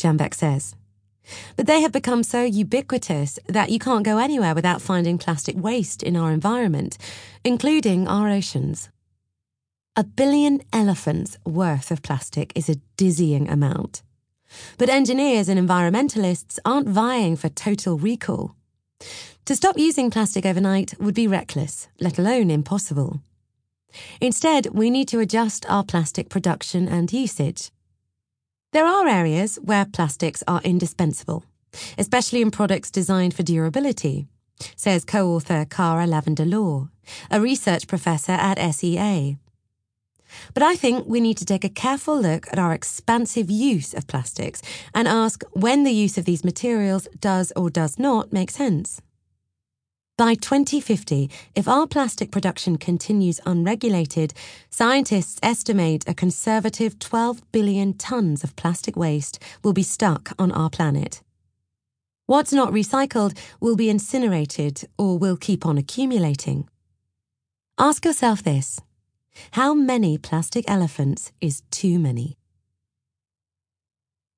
Jambeck says. But they have become so ubiquitous that you can't go anywhere without finding plastic waste in our environment, including our oceans. A billion elephants worth of plastic is a dizzying amount. But engineers and environmentalists aren't vying for total recall. To stop using plastic overnight would be reckless, let alone impossible. Instead, we need to adjust our plastic production and usage. There are areas where plastics are indispensable, especially in products designed for durability, says co author Kara Lavender Law, a research professor at SEA. But I think we need to take a careful look at our expansive use of plastics and ask when the use of these materials does or does not make sense. By 2050, if our plastic production continues unregulated, scientists estimate a conservative 12 billion tonnes of plastic waste will be stuck on our planet. What's not recycled will be incinerated or will keep on accumulating. Ask yourself this how many plastic elephants is too many?